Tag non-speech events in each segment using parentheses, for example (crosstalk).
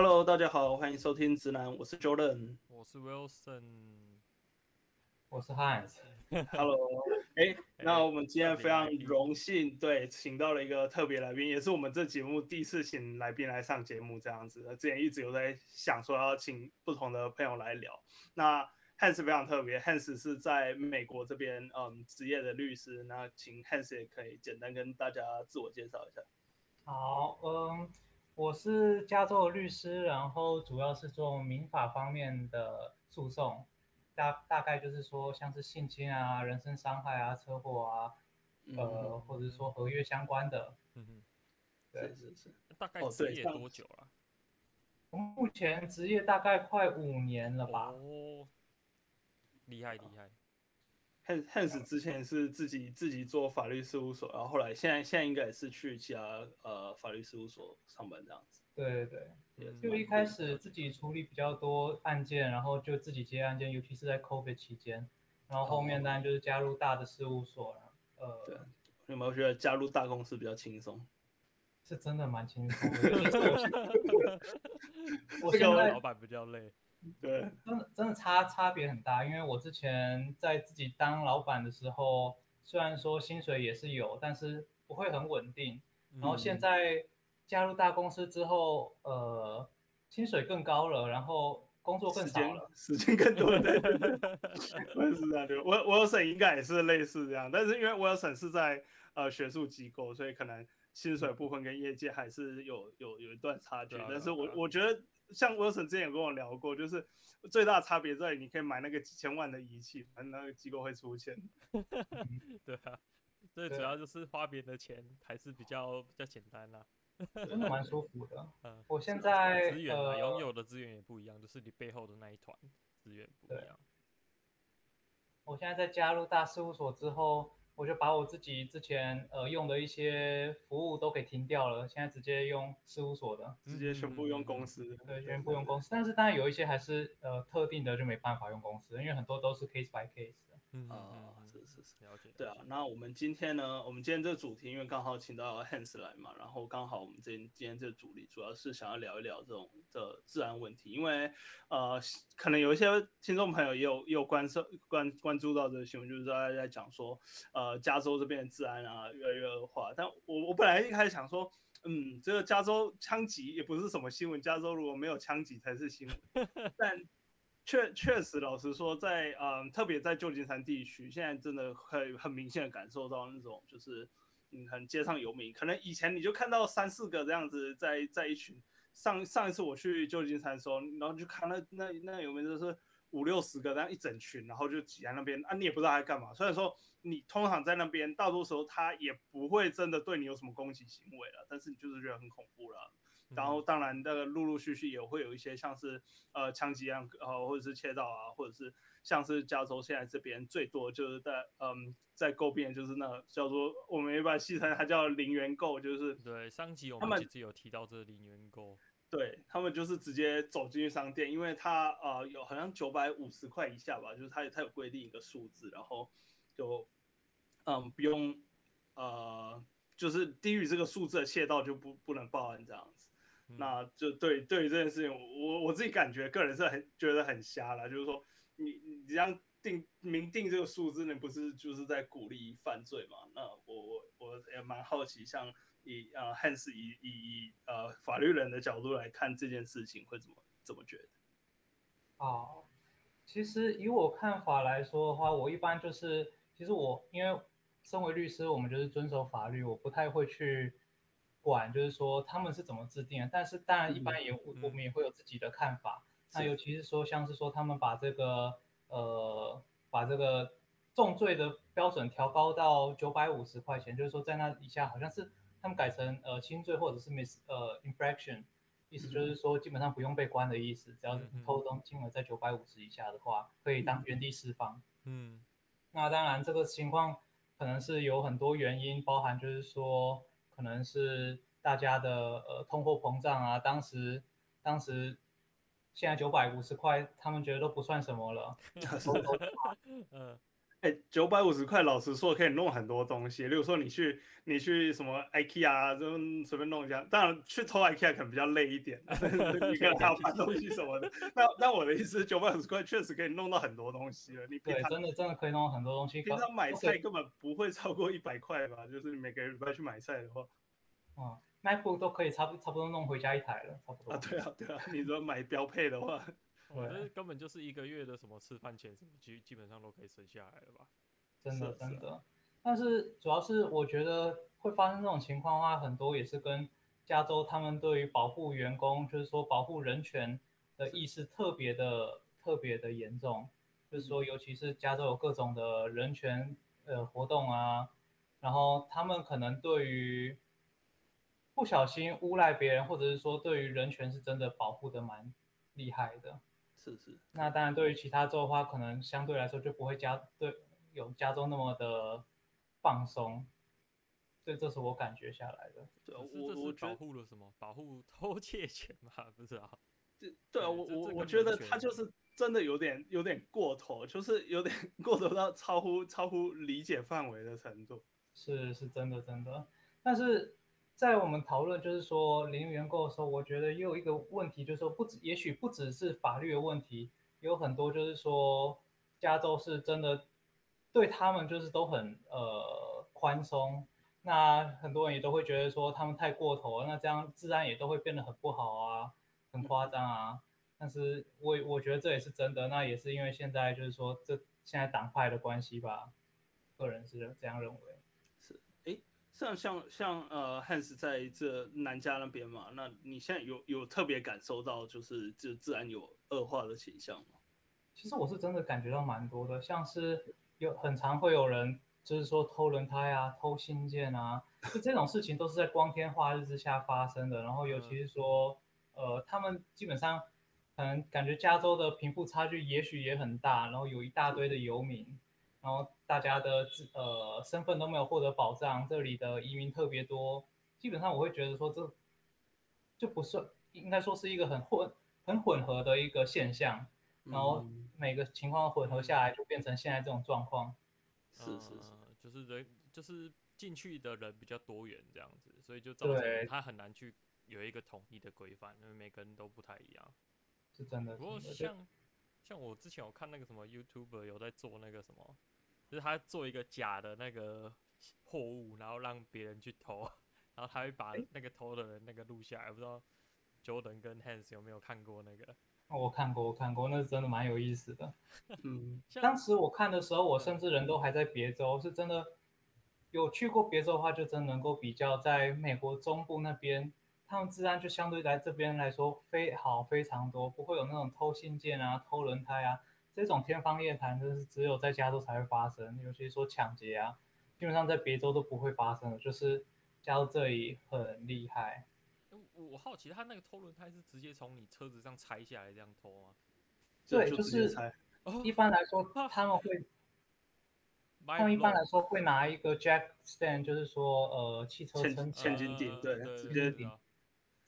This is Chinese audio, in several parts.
Hello，大家好，欢迎收听直男，我是 Jordan，我是 Wilson，我是 Hans。Hello，哎，(laughs) 那我们今天非常荣幸，对，请到了一个特别来宾，也是我们这节目第一次请来宾来上节目这样子。之前一直有在想说要请不同的朋友来聊。那 Hans 非常特别，Hans 是在美国这边嗯职业的律师。那请 Hans 也可以简单跟大家自我介绍一下。好，嗯。我是加州的律师，然后主要是做民法方面的诉讼，大大概就是说像是性侵啊、人身伤害啊、车祸啊，呃，嗯、或者是说合约相关的。嗯哼，对，是是是。大概职业多久了？我目前职业大概快五年了吧。哦，厉害厉害。Hans 之前是自己自己做法律事务所，然后后来现在现在应该也是去其他呃法律事务所上班这样子。对对对，就一开始自己处理比较多案件，然后就自己接案件，尤其是在 COVID 期间，然后后面当然就是加入大的事务所了。呃，对，有没有觉得加入大公司比较轻松？是真的蛮轻松的。(laughs) 我现在老板比较累。(laughs) 对，真的真的差差别很大，因为我之前在自己当老板的时候，虽然说薪水也是有，但是不会很稳定。然后现在加入大公司之后，呃，薪水更高了，然后工作更少了，时间更多了。对，(laughs) 我也是这样，对，我我有审应该也是类似这样，但是因为我有审是在呃学术机构，所以可能薪水部分跟业界还是有有有一段差距。但是我我觉得。像 Wilson 之前有跟我聊过，就是最大的差别在于你可以买那个几千万的仪器，反正那个机构会出钱。(laughs) 对啊，最主要就是花别人的钱还是比较比较简单啦，真的蛮舒服的。(laughs) 嗯，我现在资源啊，拥有的资源也不一样，就是你背后的那一团资源不一样。我现在在加入大事务所之后。我就把我自己之前呃用的一些服务都给停掉了，现在直接用事务所的，直接全部用公司，嗯、对，全部用公司。但是当然有一些还是呃特定的就没办法用公司，因为很多都是 case by case。嗯啊，是是是，了解。对啊，那我们今天呢，我们今天这个主题，因为刚好请到 Hans 来嘛，然后刚好我们这今天这个主题主要是想要聊一聊这种的治安问题，因为呃，可能有一些听众朋友也有也有关注关关注到这个新闻，就是在在讲说，呃，加州这边的治安啊越来越恶化。但我我本来一开始想说，嗯，这个加州枪击也不是什么新闻，加州如果没有枪击才是新闻，(laughs) 但。确确实，老实说在，嗯，特别在旧金山地区，现在真的很很明显的感受到那种，就是嗯，很街上游民。可能以前你就看到三四个这样子在，在一群。上上一次我去旧金山的时候，然后就看那那那游民就是五六十个，这样一整群，然后就挤在那边啊，你也不知道他在干嘛。虽然说你通常在那边，大多时候他也不会真的对你有什么攻击行为了，但是你就是觉得很恐怖了。然后，当然，那个陆陆续续也会有一些像是呃枪击案，呃或者是窃盗啊，或者是像是加州现在这边最多就是在嗯在购变，就是那个叫做我们一般戏称它叫零元购，就是对上集我们其实有提到这零元购，对他们就是直接走进去商店，因为他呃有好像九百五十块以下吧，就是他他有规定一个数字，然后就嗯不用呃就是低于这个数字的窃盗就不不能报案这样子。那就对对于这件事情，我我自己感觉个人是很觉得很瞎了，就是说你你这样定明定这个数字，你不是就是在鼓励犯罪嘛？那我我我也蛮好奇，像以呃 Hans 以以以呃法律人的角度来看这件事情，会怎么怎么觉得？哦，其实以我看法来说的话，我一般就是其实我因为身为律师，我们就是遵守法律，我不太会去。管就是说他们是怎么制定的，但是当然一般也、嗯、我们也会有自己的看法。嗯、那尤其是说像是说他们把这个呃把这个重罪的标准调高到九百五十块钱，就是说在那以下好像是他们改成呃轻罪或者是 mis 呃 infraction，意思就是说基本上不用被关的意思，只要是偷东金额在九百五十以下的话，可以当原地释放。嗯，那当然这个情况可能是有很多原因，包含就是说。可能是大家的呃通货膨胀啊，当时当时现在九百五十块，他们觉得都不算什么了。(laughs) 嗯，哎，九百五十块，老实说可以弄很多东西。例如说，你去你去什么 IKEA 啊就随便弄一下。当然，去偷 IKEA 可能比较累一点，(laughs) 你可能还要搬东西什么的。那那我的意思是，九百五十块确实可以弄到很多东西了。你对，真的真的可以弄到很多东西。平常买菜根本不会超过一百块吧？就是你每个礼拜去买菜的话，啊，MacBook 都可以差不差不多弄回家一台了，差不多。啊，对啊，对啊。你说买标配的话。我觉得根本就是一个月的什么吃饭钱什么基基本上都可以省下来了吧？真的真的，但是主要是我觉得会发生这种情况的话，很多也是跟加州他们对于保护员工，就是说保护人权的意识特别的特别的严重，就是说尤其是加州有各种的人权呃活动啊，然后他们可能对于不小心诬赖别人，或者是说对于人权是真的保护的蛮厉害的。是是，那当然，对于其他州的话，可能相对来说就不会加对有加州那么的放松，所以这是我感觉下来的。对，我我保护了什么？保护偷窃权嘛？不知道。对对啊，我我我觉得他就是真的有点有点过头，就是有点 (laughs) 过头到超乎超乎理解范围的程度。是是真的真的，但是。在我们讨论就是说零元购的时候，我觉得也有一个问题，就是说不止，也许不只是法律的问题，有很多就是说加州是真的对他们就是都很呃宽松，那很多人也都会觉得说他们太过头了，那这样治安也都会变得很不好啊，很夸张啊。但是我我觉得这也是真的，那也是因为现在就是说这现在党派的关系吧，个人是这样认为。像像像呃，Hans 在这南加那边嘛，那你现在有有特别感受到就是就自然有恶化的倾向吗？其实我是真的感觉到蛮多的，像是有很常会有人就是说偷轮胎啊、偷信件啊，就这种事情都是在光天化日之下发生的。然后尤其是说，呃，他们基本上可能感觉加州的贫富差距也许也很大，然后有一大堆的游民。然后大家的自呃身份都没有获得保障，这里的移民特别多，基本上我会觉得说这就不是应该说是一个很混很混合的一个现象，然后每个情况混合下来就变成现在这种状况。是是是，就是人就是进去的人比较多元这样子，所以就造成他很难去有一个统一的规范，因为每个人都不太一样。是真的。不过像像我之前有看那个什么 YouTuber 有在做那个什么。就是他做一个假的那个货物，然后让别人去偷，然后他会把那个偷的人那个录下来。不知道 Jordan 跟 Hans 有没有看过那个？我看过，我看过，那是真的蛮有意思的。(laughs) 嗯，当时我看的时候，我甚至人都还在别州，是真的有去过别州的话，就真能够比较在美国中部那边，他们治安就相对来这边来说非好非常多，不会有那种偷信件啊、偷轮胎啊。这种天方夜谭，就是只有在加州才会发生，尤其是说抢劫啊，基本上在别州都不会发生的，就是加州这里很厉害。我好奇，他那个偷轮胎是直接从你车子上拆下来这样偷吗？对，就是 (laughs) 一般来说他们会，(laughs) 他们一般来说会拿一个 jack stand，就是说呃汽车撑千斤顶，对，直接顶，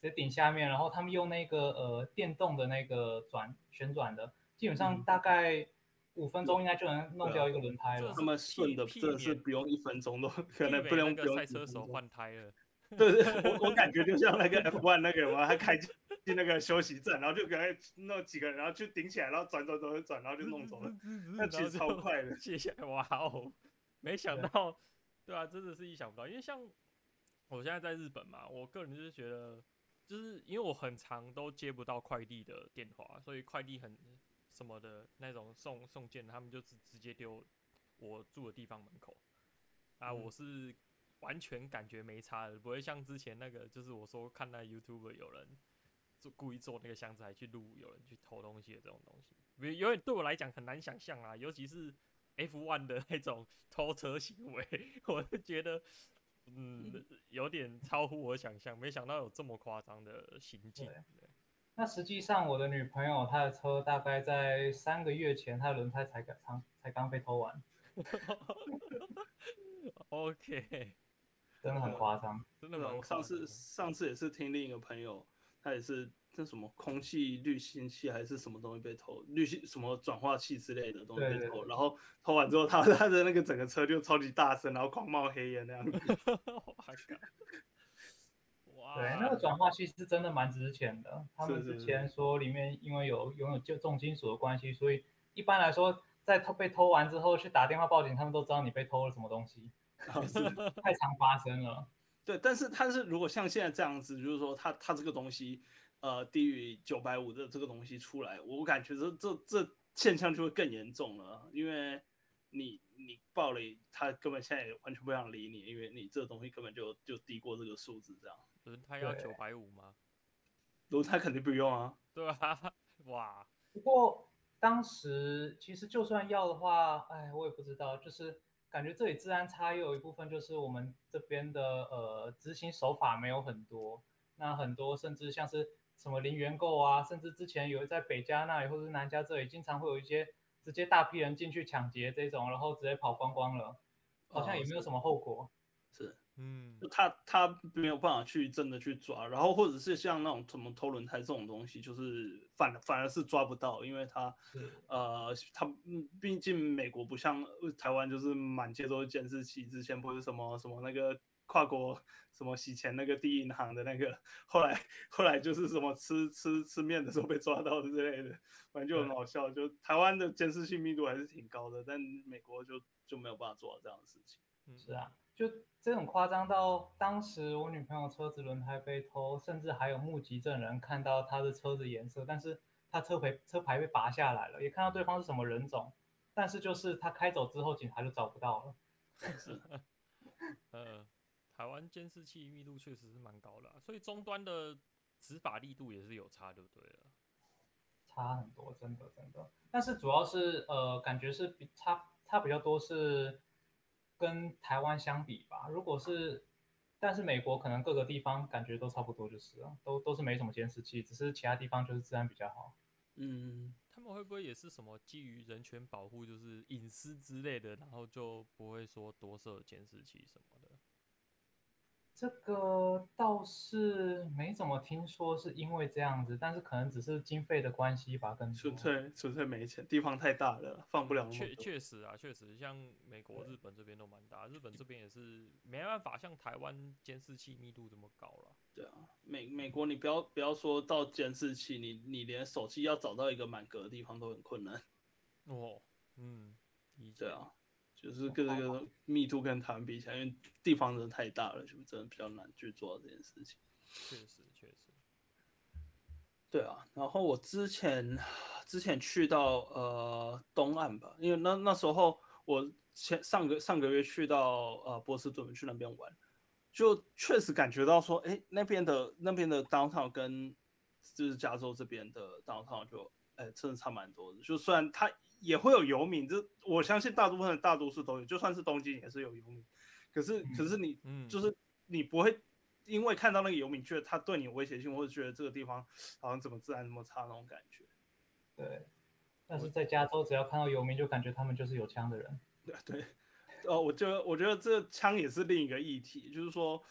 直接顶下面，然后他们用那个呃电动的那个转旋转的。基本上大概五分钟应该就能弄掉一个轮胎了。他们顺的真的是不用一分钟都可能不用不用。赛车手换胎了。对 (laughs) (laughs) 对，我我感觉就像那个 F1 那个嘛，他开进那个休息站，然后就给他弄几个人，然后就顶起来，然后转转转转，然后就弄走了。(laughs) 那其实超快的。接下来哇哦，没想到，对啊，真的是意想不到。因为像我现在在日本嘛，我个人就是觉得，就是因为我很长都接不到快递的电话，所以快递很。什么的那种送送件，他们就直直接丢我住的地方门口啊，我是完全感觉没差的，不会像之前那个，就是我说看那 YouTube 有人做故意做那个箱子，还去录有人去偷东西的这种东西，有点对我来讲很难想象啊，尤其是 F1 的那种偷车行为，(laughs) 我就觉得嗯有点超乎我想象，没想到有这么夸张的行径。那实际上，我的女朋友她的车大概在三个月前，她的轮胎才刚才刚被偷完。(laughs) OK，真的很夸张，真的。我上次上次也是听另一个朋友他也是这什么空气滤芯器还是什么东西被偷，滤芯什么转化器之类的东西被偷，然后偷完之后他 (laughs) 他的那个整个车就超级大声，然后狂冒黑烟那样子。(laughs) (laughs) 哇，对，那个转化器是真的蛮值钱的。他们之前说里面因为有拥有就重金属的关系，所以一般来说在偷被偷完之后去打电话报警，他们都知道你被偷了什么东西。是太常发生了。对，但是它是如果像现在这样子，就是说他他这个东西，呃，低于九百五的这个东西出来，我感觉这这这现象就会更严重了，因为你你报了，他根本现在也完全不想理你，因为你这个东西根本就就低过这个数字，这样。轮胎要九百五吗？(laughs) 轮胎肯定不用啊。对啊，(laughs) 哇。不过当时其实就算要的话，哎，我也不知道，就是。感觉这里治安差，又有一部分就是我们这边的呃执行手法没有很多，那很多甚至像是什么零元购啊，甚至之前有在北加那里或者是南加这里，经常会有一些直接大批人进去抢劫这种，然后直接跑光光了，好像也没有什么后果。哦、是。是嗯，他他没有办法去真的去抓，然后或者是像那种什么偷轮胎这种东西，就是反反而是抓不到，因为他，呃，他毕竟美国不像台湾，就是满街都是监视器。之前不是什么什么那个跨国什么洗钱那个第一银行的那个，后来后来就是什么吃吃吃面的时候被抓到的之类的，反正就很好笑。就台湾的监视性密度还是挺高的，但美国就就没有办法做到这样的事情。是啊。就这种夸张到当时我女朋友车子轮胎被偷，甚至还有目击证人看到她的车子颜色，但是她车牌车牌被拔下来了，也看到对方是什么人种，但是就是他开走之后，警察就找不到了。是，呃，(laughs) 台湾监视器密度确实是蛮高的啊，所以终端的执法力度也是有差，就对了。差很多，真的真的。但是主要是呃，感觉是比差差比较多是。跟台湾相比吧，如果是，但是美国可能各个地方感觉都差不多，就是啊，都都是没什么监视器，只是其他地方就是治安比较好。嗯，他们会不会也是什么基于人权保护，就是隐私之类的，然后就不会说多设监视器什么的？这个倒是没怎么听说是因为这样子，但是可能只是经费的关系吧，跟纯粹纯粹没钱，地方太大了，放不了。确确实啊，确实像美国、日本这边都蛮大，日本这边也是没办法像台湾监视器密度这么高了。对啊，美美国你不要不要说到监视器，你你连手机要找到一个满格的地方都很困难。哦，嗯，对啊。就是跟这个密度跟台湾比起来，因为地方真的太大了，就真的比较难去做到这件事情。确实，确实。对啊，然后我之前之前去到呃东岸吧，因为那那时候我前上个上个月去到呃波士顿去那边玩，就确实感觉到说，哎，那边的那边的 downtown 跟就是加州这边的 downtown 就哎真的差蛮多的，就虽然它。也会有游民，这我相信大部分的大都市都有，就算是东京也是有游民。可是，可是你，嗯，就是你不会因为看到那个游民，觉得他对你有威胁性，或者觉得这个地方好像怎么治安那么差那种感觉。对。但是在加州，只要看到游民，就感觉他们就是有枪的人。对 (laughs) 对。哦，我觉得我觉得这枪也是另一个议题，就是说，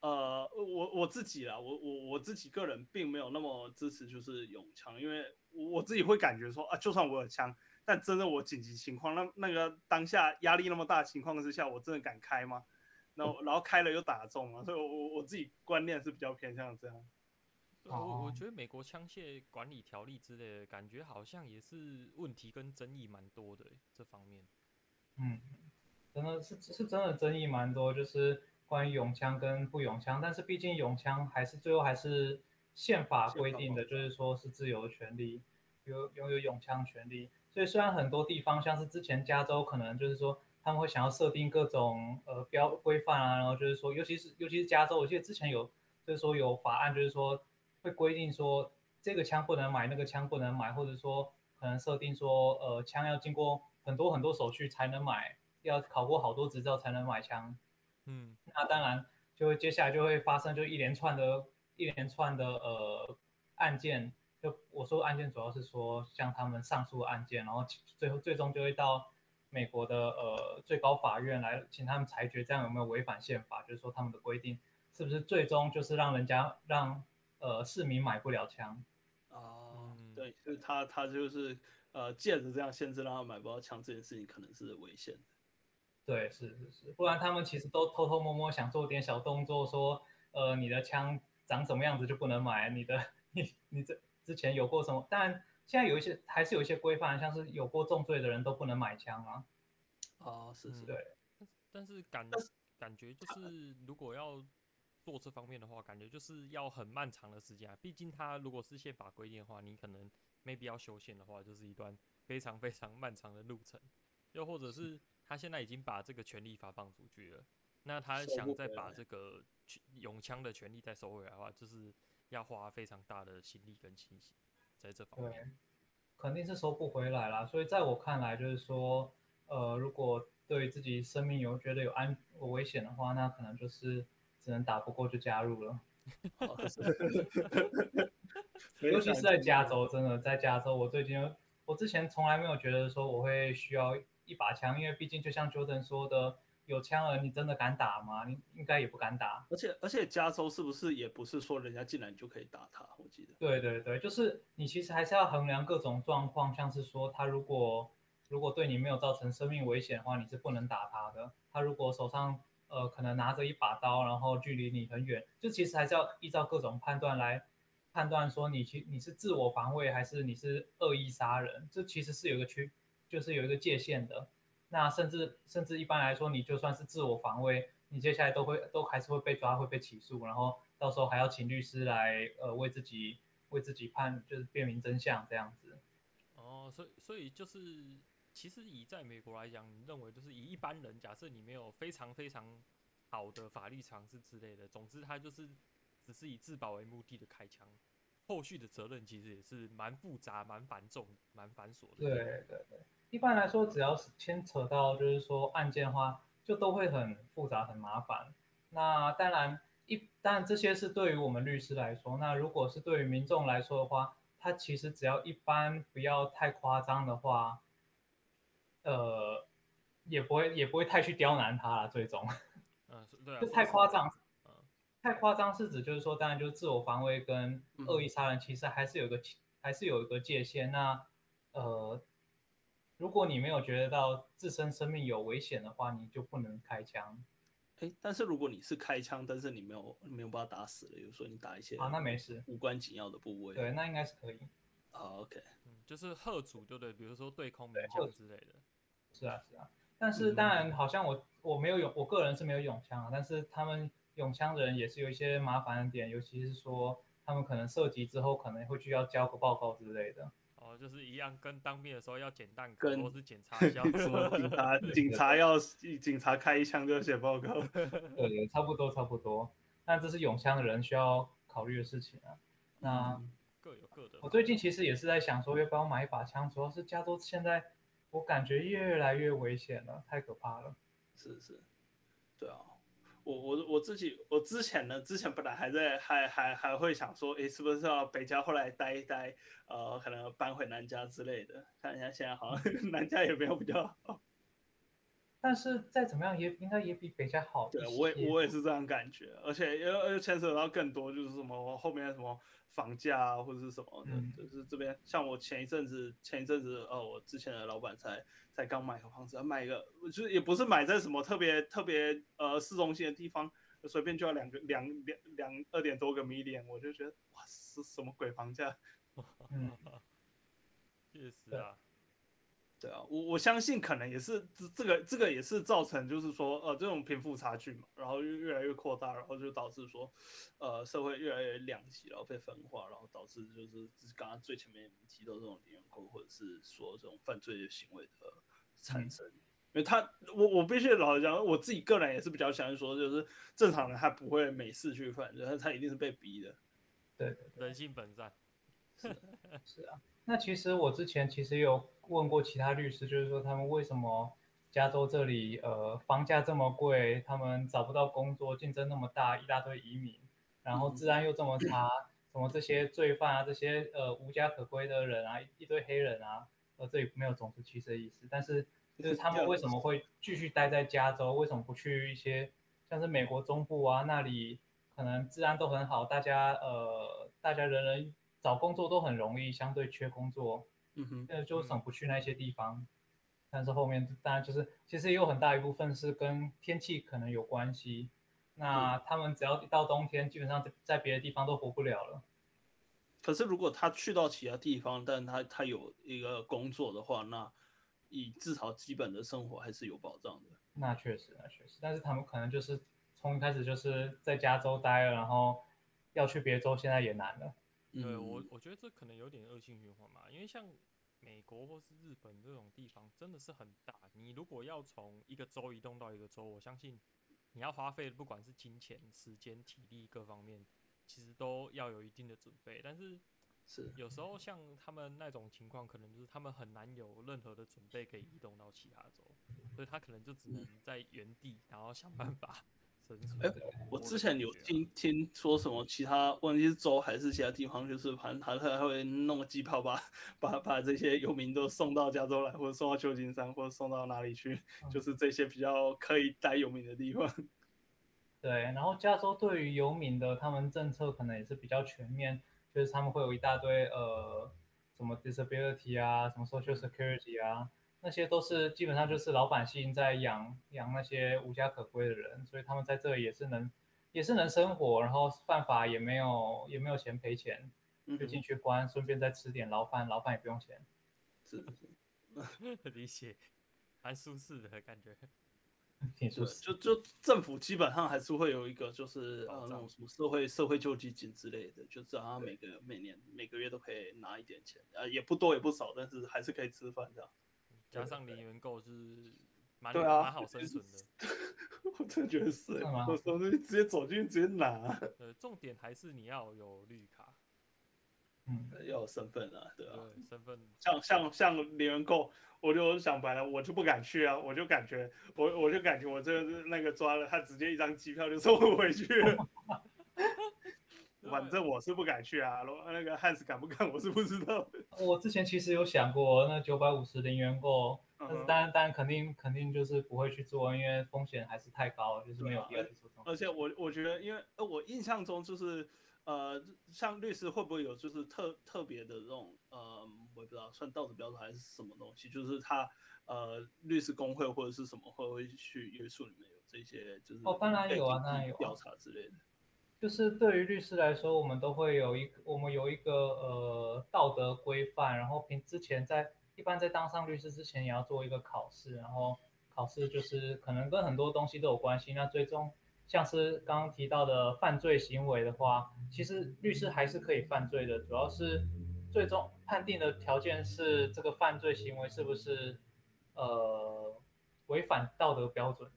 呃，我我自己啦，我我我自己个人并没有那么支持就是拥枪，因为我自己会感觉说啊，就算我有枪。但真的我紧急情况，那那个当下压力那么大情况之下，我真的敢开吗？然后然后开了又打中了，所以我我我自己观念是比较偏向这样。我我觉得美国枪械管理条例之类的，感觉好像也是问题跟争议蛮多的这方面。嗯，真的是是真的争议蛮多，就是关于永枪跟不永枪，但是毕竟永枪还是最后还是宪法规定的，就是说是自由的权利，有拥有永枪权利。所以虽然很多地方像是之前加州可能就是说他们会想要设定各种呃标规范啊，然后就是说尤其是尤其是加州，我记得之前有就是说有法案就是说会规定说这个枪不能买，那个枪不能买，或者说可能设定说呃枪要经过很多很多手续才能买，要考过好多执照才能买枪。嗯，那当然就会接下来就会发生就一连串的一连串的呃案件。就我说案件主要是说像他们上诉案件，然后最后最终就会到美国的呃最高法院来请他们裁决，这样有没有违反宪法？就是说他们的规定是不是最终就是让人家让呃市民买不了枪。哦，对，就是他他就是呃借着这样限制让他买不到枪这件事情，可能是危险的。对，是是是，不然他们其实都偷偷摸摸想做点小动作，说呃你的枪长什么样子就不能买，你的 (laughs) 你你这之前有过什么？但现在有一些还是有一些规范，像是有过重罪的人都不能买枪啊。哦，是是，对。但是感感觉就是，如果要做这方面的话，感觉就是要很漫长的时间啊。毕竟他如果是宪法规定的话，你可能 maybe 要修宪的话，就是一段非常非常漫长的路程。又或者是他现在已经把这个权利发放出去了，那他想再把这个永枪的权利再收回来的话，就是要花非常大的心力跟心血在这方面。对，肯定是收不回来啦。所以在我看来，就是说，呃，如果对自己生命有觉得有安有危险的话，那可能就是只能打不过就加入了。(laughs) (laughs) 尤其是在加州，真的在加州，我最近我之前从来没有觉得说我会需要一把枪，因为毕竟就像 Jordan 说的，有枪了，你真的敢打吗？你应该也不敢打。而且而且加州是不是也不是说人家进来你就可以打他？我记得。对对对，就是你其实还是要衡量各种状况，像是说他如果。如果对你没有造成生命危险的话，你是不能打他的。他如果手上呃可能拿着一把刀，然后距离你很远，就其实还是要依照各种判断来判断说你其你是自我防卫还是你是恶意杀人，这其实是有一个区，就是有一个界限的。那甚至甚至一般来说，你就算是自我防卫，你接下来都会都还是会被抓，会被起诉，然后到时候还要请律师来呃为自己为自己判，就是辨明真相这样子。哦，所以所以就是。其实以在美国来讲，你认为就是以一般人，假设你没有非常非常好的法律常识之类的，总之他就是只是以自保为目的的开枪，后续的责任其实也是蛮复杂、蛮繁重、蛮繁琐的。对对对，一般来说，只要是牵扯到就是说案件的话，就都会很复杂、很麻烦。那当然一，当然这些是对于我们律师来说，那如果是对于民众来说的话，他其实只要一般不要太夸张的话。呃，也不会也不会太去刁难他了，最终，(laughs) 嗯，对啊，就太夸张，嗯，太夸张是指就是说，当然就是自我防卫跟恶意杀人，其实还是有个、嗯、还是有一个界限。那呃，如果你没有觉得到自身生命有危险的话，你就不能开枪。哎，但是如果你是开枪，但是你没有没有把他打死了，比如说你打一些啊，那没事，无关紧要的部位，对，那应该是可以。啊，OK，嗯，就是贺主，对不对？比如说对空鸣枪之类的。是啊，是啊，但是当然，好像我我没有拥，我个人是没有拥枪啊。但是他们拥枪的人也是有一些麻烦的点，尤其是说他们可能涉及之后可能会需要交个报告之类的。哦，就是一样，跟当兵的时候要检弹跟或是检查一下 (laughs) 什么警察警察要警察开一枪就写报告。对 (laughs) 对，差不多差不多。但这是永枪的人需要考虑的事情啊。那、嗯、各有各的。我最近其实也是在想说要不要买一把枪，主要是加州现在。我感觉越来越危险了，太可怕了。是是，对啊，我我我自己，我之前呢，之前本来还在还还还会想说，诶，是不是要北郊后来待一待，呃，可能搬回南家之类的。看一下现在好像 (laughs) 南家也没有比较好。但是再怎么样也应该也比北加好。对，我也我也是这样感觉，而且又又牵扯到更多，就是什么后面什么房价啊，或者是什么的，嗯、就是这边像我前一阵子前一阵子，呃，我之前的老板才才刚买个房子，买一个就是也不是买在什么特别特别呃市中心的地方，随便就要两个两两两二点多个 million，我就觉得哇，是什么鬼房价？(laughs) 嗯，(laughs) 确实啊。对啊，我我相信可能也是这这个这个也是造成就是说呃这种贫富差距嘛，然后越越来越扩大，然后就导致说呃社会越来越两极，然后被分化，然后导致就是刚刚最前面提到这种零元购或者是说这种犯罪的行为的产生，嗯、因为他我我必须老实讲，我自己个人也是比较相信说就是正常人他不会没事去犯然后他一定是被逼的，对，对，对，人性本善，是是啊。那其实我之前其实有问过其他律师，就是说他们为什么加州这里呃房价这么贵，他们找不到工作，竞争那么大，一大堆移民，然后治安又这么差，什么这些罪犯啊，这些呃无家可归的人啊，一堆黑人啊，呃这里没有种族歧视的意思，但是就是他们为什么会继续待在加州？为什么不去一些像是美国中部啊那里？可能治安都很好，大家呃大家人人找工作都很容易，相对缺工作，嗯哼，那就省不去那些地方。但是后面当然就是其实也有很大一部分是跟天气可能有关系。那他们只要一到冬天，基本上在在别的地方都活不了了。可是如果他去到其他地方，但他他有一个工作的话，那以至少基本的生活还是有保障的。那确实，那确实。但是他们可能就是从一开始就是在加州待了，然后要去别州，现在也难了。对我，我觉得这可能有点恶性循环嘛，因为像美国或是日本这种地方真的是很大，你如果要从一个州移动到一个州，我相信。你要花费的不管是金钱、时间、体力各方面，其实都要有一定的准备。但是，是有时候像他们那种情况，可能就是他们很难有任何的准备可以移动到其他州，所以他可能就只能在原地，然后想办法我之前有听听说什么其他，问题是州还是其他地方，就是反正他他会弄个机票把把把这些游民都送到加州来，或者送到旧金山，或者送到哪里去，就是这些比较可以带游民的地方。(laughs) 对，然后加州对于游民的他们政策可能也是比较全面，就是他们会有一大堆呃什么 disability 啊，什么 social security 啊。那些都是基本上就是老百姓在养养那些无家可归的人，所以他们在这里也是能也是能生活，然后犯法也没有也没有钱赔钱，就进去关，顺便再吃点牢饭，牢饭也不用钱。(laughs) 是，(laughs) 理解，蛮舒适的感觉，(laughs) 挺舒适。就就政府基本上还是会有一个就是呃那种什么社会社会救济金之类的，就是好像每个每年每个月都可以拿一点钱，呃也不多也不少，但是还是可以吃饭这样。加上零元购是蛮对啊，蛮好生存的。(laughs) 我真的觉得是，我说那直接走进去直接拿。呃，(laughs) 重点还是你要有绿卡，嗯，要有身份啊，对啊，对身份。像像像零元购，我就想白了，我就不敢去啊，我就感觉我我就感觉我这个那个抓了，他直接一张机票就送我回去了。(laughs) 反正我是不敢去啊，那个汉斯敢不敢，(laughs) 我是不知道。我之前其实有想过，那九百五十零元购，但是当然当然肯定肯定就是不会去做，因为风险还是太高了，就是没有必要去做。而且我我觉得，因为呃我印象中就是呃像律师会不会有就是特特别的这种呃我也不知道算道德标准还是什么东西，就是他呃律师工会或者是什么会不会去约束里面有这些就是哦当然有啊当然有调查之类的。就是对于律师来说，我们都会有一个，我们有一个呃道德规范，然后平之前在一般在当上律师之前也要做一个考试，然后考试就是可能跟很多东西都有关系。那最终像是刚刚提到的犯罪行为的话，其实律师还是可以犯罪的，主要是最终判定的条件是这个犯罪行为是不是呃违反道德标准。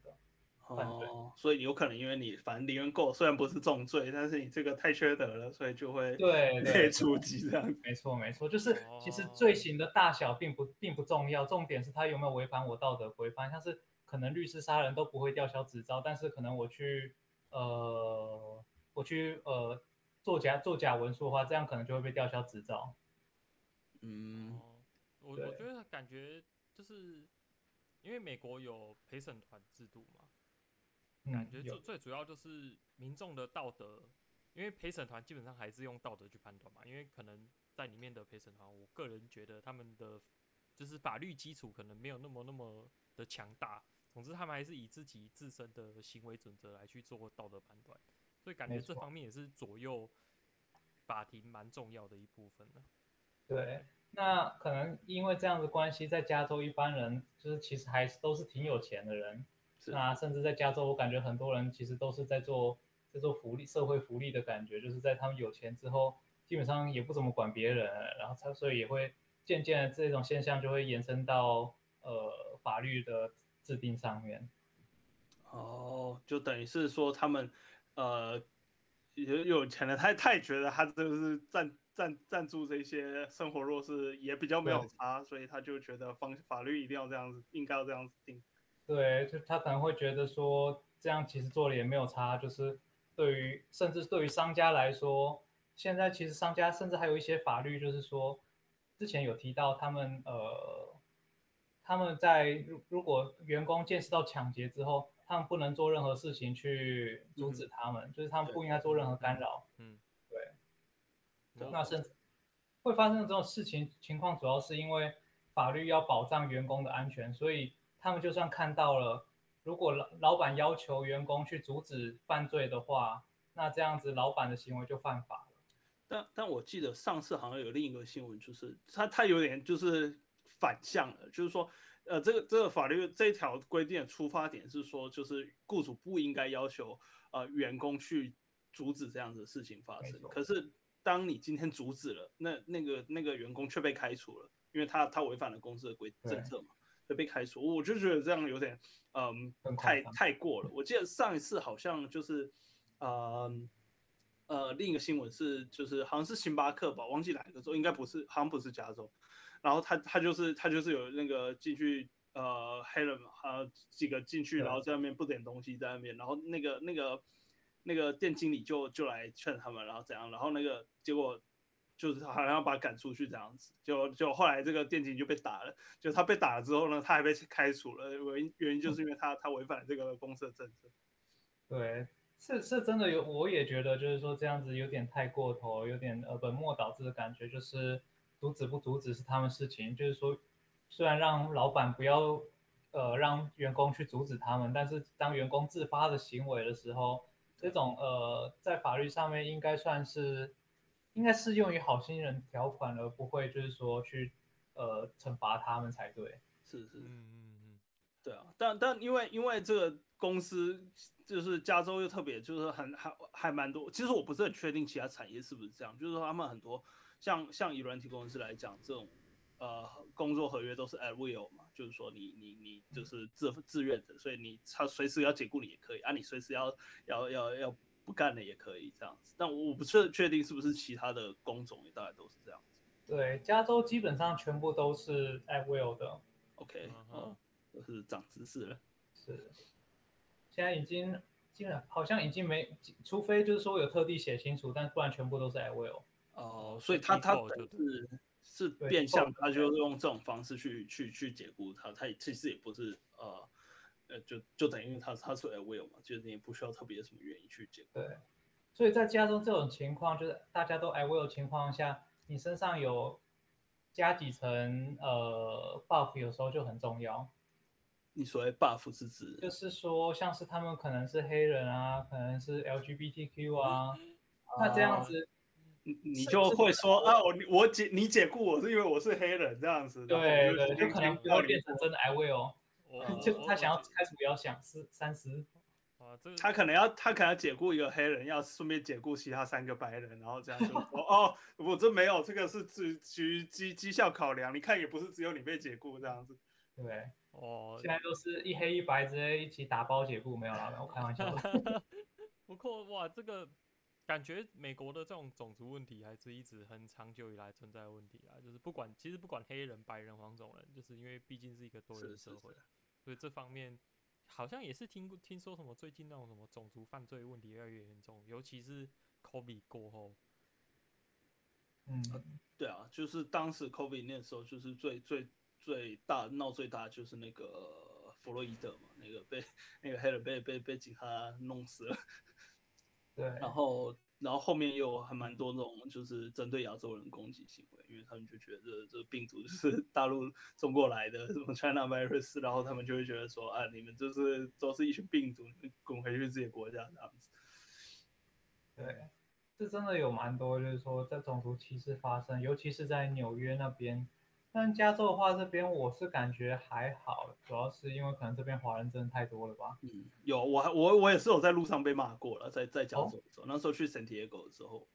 哦，所以有可能因为你反正零元购虽然不是重罪，但是你这个太缺德了，所以就会对被处级这样。没错没错，就是其实罪行的大小并不并不重要，重点是他有没有违反我道德规范。像是可能律师杀人都不会吊销执照，但是可能我去呃我去呃作假作假文书的话，这样可能就会被吊销执照。嗯，我我觉得感觉就是因为美国有陪审团制度嘛。感觉最最主要就是民众的道德，因为陪审团基本上还是用道德去判断嘛。因为可能在里面的陪审团，我个人觉得他们的就是法律基础可能没有那么那么的强大。总之，他们还是以自己自身的行为准则来去做道德判断，所以感觉这方面也是左右法庭蛮重要的一部分的。对，那可能因为这样的关系，在加州一般人就是其实还是都是挺有钱的人。那甚至在加州，我感觉很多人其实都是在做在做福利、社会福利的感觉，就是在他们有钱之后，基本上也不怎么管别人，然后他所以也会渐渐的这种现象就会延伸到呃法律的制定上面。哦，就等于是说他们呃有有钱的，他他也觉得他就是赞赞赞助这些生活弱势也比较没有差，所以他就觉得方法律一定要这样子，应该要这样子定。对，就他可能会觉得说，这样其实做了也没有差，就是对于甚至对于商家来说，现在其实商家甚至还有一些法律，就是说，之前有提到他们呃，他们在如如果员工见识到抢劫之后，他他们不能做任何事情去阻止他们，嗯、就是他们不应该做任何干扰。嗯，对。嗯、那甚至会发生这种事情情况，主要是因为法律要保障员工的安全，所以他们就算看到了，如果老老板要求员工去阻止犯罪的话，那这样子老板的行为就犯法了。但但我记得上次好像有另一个新闻，就是他他有点就是反向了，就是说。呃，这个这个法律这一条规定的出发点是说，就是雇主不应该要求呃员工去阻止这样子的事情发生。可是当你今天阻止了，那那个那个员工却被开除了，因为他他违反了公司的规政策嘛，就被开除。我就觉得这样有点嗯、呃、太太过了。我记得上一次好像就是呃呃另一个新闻是就是好像是星巴克吧，忘记哪个州，应该不是，好像不是加州。然后他他就是他就是有那个进去呃黑人嘛，还有几个进去，然后在那边不点东西在那边，然后那个那个那个店经理就就来劝他们，然后怎样，然后那个结果就是好像要把他赶出去这样子，就就后来这个电竞就被打了，就他被打了之后呢，他还被开除了，原因原因就是因为他他违反了这个公司的政策。对，是是真的有，我也觉得就是说这样子有点太过头，有点呃本末倒置的感觉，就是。阻止不阻止是他们事情，就是说，虽然让老板不要，呃，让员工去阻止他们，但是当员工自发的行为的时候，这种呃，在法律上面应该算是，应该适用于好心人条款，而不会就是说去，呃，惩罚他们才对。是是，嗯嗯嗯，对啊，但但因为因为这个公司就是加州又特别就是很还还蛮多，其实我不是很确定其他产业是不是这样，就是说他们很多。像像以软体公司来讲，这种呃工作合约都是 at will 嘛，就是说你你你就是自自愿的，所以你他随时要解雇你也可以啊，你随时要要要要不干了也可以这样子。但我不确确定是不是其他的工种也大概都是这样子。对，加州基本上全部都是 at will 的。OK，嗯，都是长知识了。是，现在已经基本上好像已经没，除非就是说有特地写清楚，但不然全部都是 at will。哦，所以他他是是变相，他就用这种方式去去去解雇他，他其实也不是呃呃，就就等于他他是 at will 嘛，就是你也不需要特别什么原因去解雇。对，所以在加州这种情况，就是大家都 at will 情况下，你身上有加几层呃 buff，有时候就很重要。你所谓 buff 是指？就是说，像是他们可能是黑人啊，可能是 LGBTQ 啊，嗯、那这样子。你你就会说啊，我我解你解雇我是因为我是黑人这样子，对对，就可能不要变成真的 I will，(laughs) 就他想要开除要想是三十，他可能要他可能要解雇一个黑人，要顺便解雇其他三个白人，然后这样就说 (laughs) 哦，我这没有，这个是基于绩绩效考量，你看也不是只有你被解雇这样子，(laughs) 对，哦，现在都是一黑一白直接一起打包解雇，没有啦，我开玩笑，不过哇，这个。感觉美国的这种种族问题还是一直很长久以来存在的问题啊，就是不管其实不管黑人、白人、黄种人，就是因为毕竟是一个多元社会，所以这方面好像也是听过听说什么最近那种什么种族犯罪问题越来越严重，尤其是 COVID 过后。嗯，对啊，就是当时 COVID 那时候就是最最最大闹最大就是那个弗洛伊德嘛，那个被那个黑人被被被警察弄死了。对，然后，然后后面又还蛮多那种就是针对亚洲人攻击行为，因为他们就觉得这个病毒就是 (laughs) 大陆中国来的，什么 China virus，然后他们就会觉得说，啊，你们就是都是一群病毒，你们滚回去自己国家这样子。对，这真的有蛮多，就是说在种族歧视发生，尤其是在纽约那边。但加州的话，这边我是感觉还好，主要是因为可能这边华人真的太多了吧。嗯，有我我我也是有在路上被骂过了，在在加州的时候，哦、那时候去圣地亚哥的时候。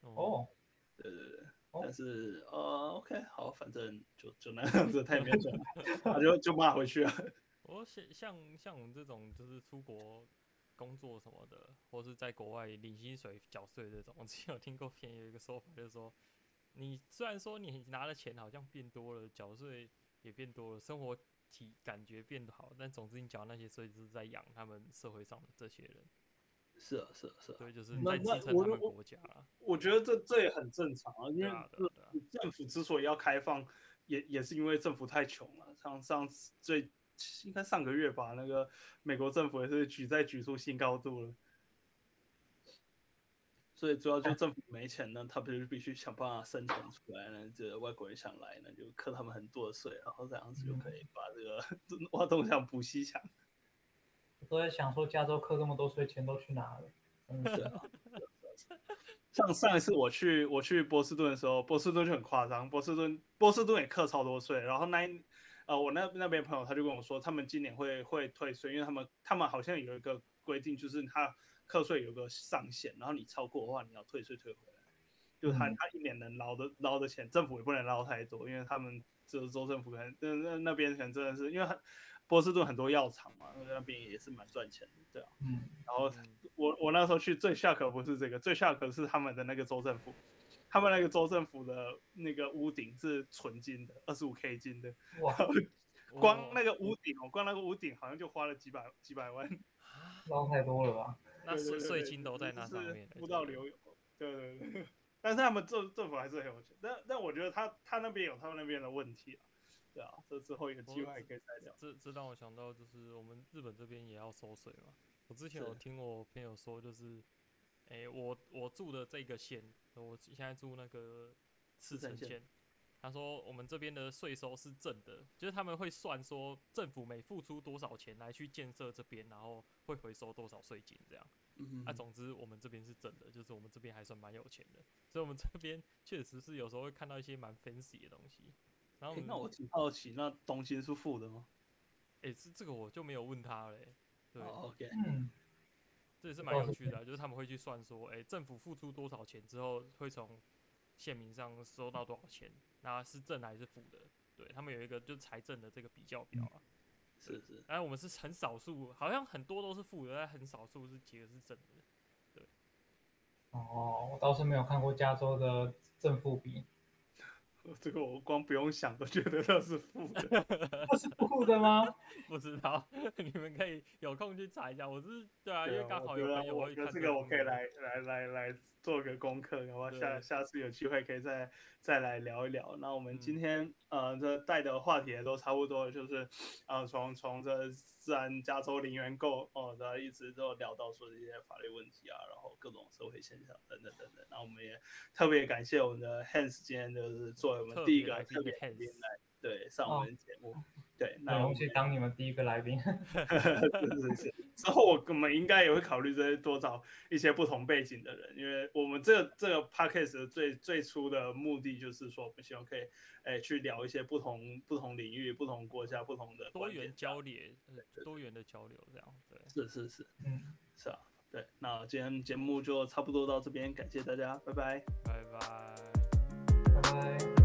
哦，对对对，哦、但是呃，OK，好，反正就就那 (laughs) 样子，他也没有讲，他就就骂回去了。(laughs) 我像像像我们这种就是出国工作什么的，或是在国外领薪水缴税这种，我之前有听过偏有一个说法，就是说。你虽然说你拿的钱好像变多了，缴税也变多了，生活体感觉变好，但总之你缴那些税就是在养他们社会上的这些人。是啊，是啊，是啊。对，就是在支撑他们国家。我觉得这这也很正常啊，因为政府之所以要开放，也也是因为政府太穷了。像上次最应该上个月吧，那个美国政府也是举再举出新高度了。所以主要就政府没钱呢，他不是必须想办法生存出来呢？这外国人想来呢，就课他们很多的税，然后这样子就可以把这个 (laughs) 挖东墙补西墙。我都在想说，加州课这么多税，钱都去哪了？嗯，对啊。像上一次我去我去波士顿的时候，波士顿就很夸张，波士顿波士顿也课超多税。然后那呃，我那那边朋友他就跟我说，他们今年会会退税，因为他们他们好像有一个规定，就是他。课税有个上限，然后你超过的话，你要退税退回来。就他他一年能捞的捞的钱，政府也不能捞太多，因为他们就是州政府可能那那那边可能真的是因为很波士顿很多药厂嘛，那边也是蛮赚钱的，对啊。嗯。然后我我那时候去最 shock 不是这个，最 shock 是他们的那个州政府，他们那个州政府的那个屋顶是纯金的，二十五 K 金的。哇。(laughs) 光那个屋顶哦，光那个屋顶好像就花了几百几百万。捞太多了吧？那税税金都在那上面，不到流油。对对对，但是他们政政府还是很有钱。但但我觉得他他那边有他们那边的问题啊。对啊，这之后有机会还可以再聊。这这让我想到，就是我们日本这边也要收税嘛。我之前有听我朋友说，就是，哎、欸，我我住的这个县，我现在住那个赤城县。他说：“我们这边的税收是正的，就是他们会算说政府每付出多少钱来去建设这边，然后会回收多少税金这样。嗯哼。啊，总之我们这边是正的，就是我们这边还算蛮有钱的，所以我们这边 (laughs) 确实是有时候会看到一些蛮 fancy 的东西。然后、欸、那我挺好奇，那东京是负的吗？哎、欸，这这个我就没有问他嘞。对，oh, OK，嗯，这也是蛮有趣的、啊，就是他们会去算说，哎、欸，政府付出多少钱之后会从。”县民上收到多少钱？那是正还是负的？对，他们有一个就是财政的这个比较表啊。是是，哎，我们是很少数，好像很多都是负的，但很少数是几个是正的。对。哦，我倒是没有看过加州的正负比。(laughs) 这个我光不用想都觉得那是负的，(laughs) 那是负的吗？(laughs) 不知道，你们可以有空去查一下。我是对啊，对因为刚好有朋友会看这个，我可以来来来来做个功课，然后下下次有机会可以再再来聊一聊。那我们今天、嗯、呃这带的话题也都差不多，就是呃从从这自然加州零元购哦，然后一直都聊到说这些法律问题啊，然后各种社会现象等等等等。那我们也特别感谢我们的 Hans 今天就是做。我们第一个特别来宾来对上我们节目，哦、(laughs) 对，那我们去当你们第一个来宾。(laughs) (laughs) 是是是，之后我们应该也会考虑这些多找一些不同背景的人，因为我们这个这个 podcast 的最最初的目的就是说，我们希望可以诶、欸、去聊一些不同不同领域、不同国家、不同的多元交流，多元的交流这样。对，是是是，嗯，是啊，对，那今天节目就差不多到这边，感谢大家，拜拜，拜拜，拜拜。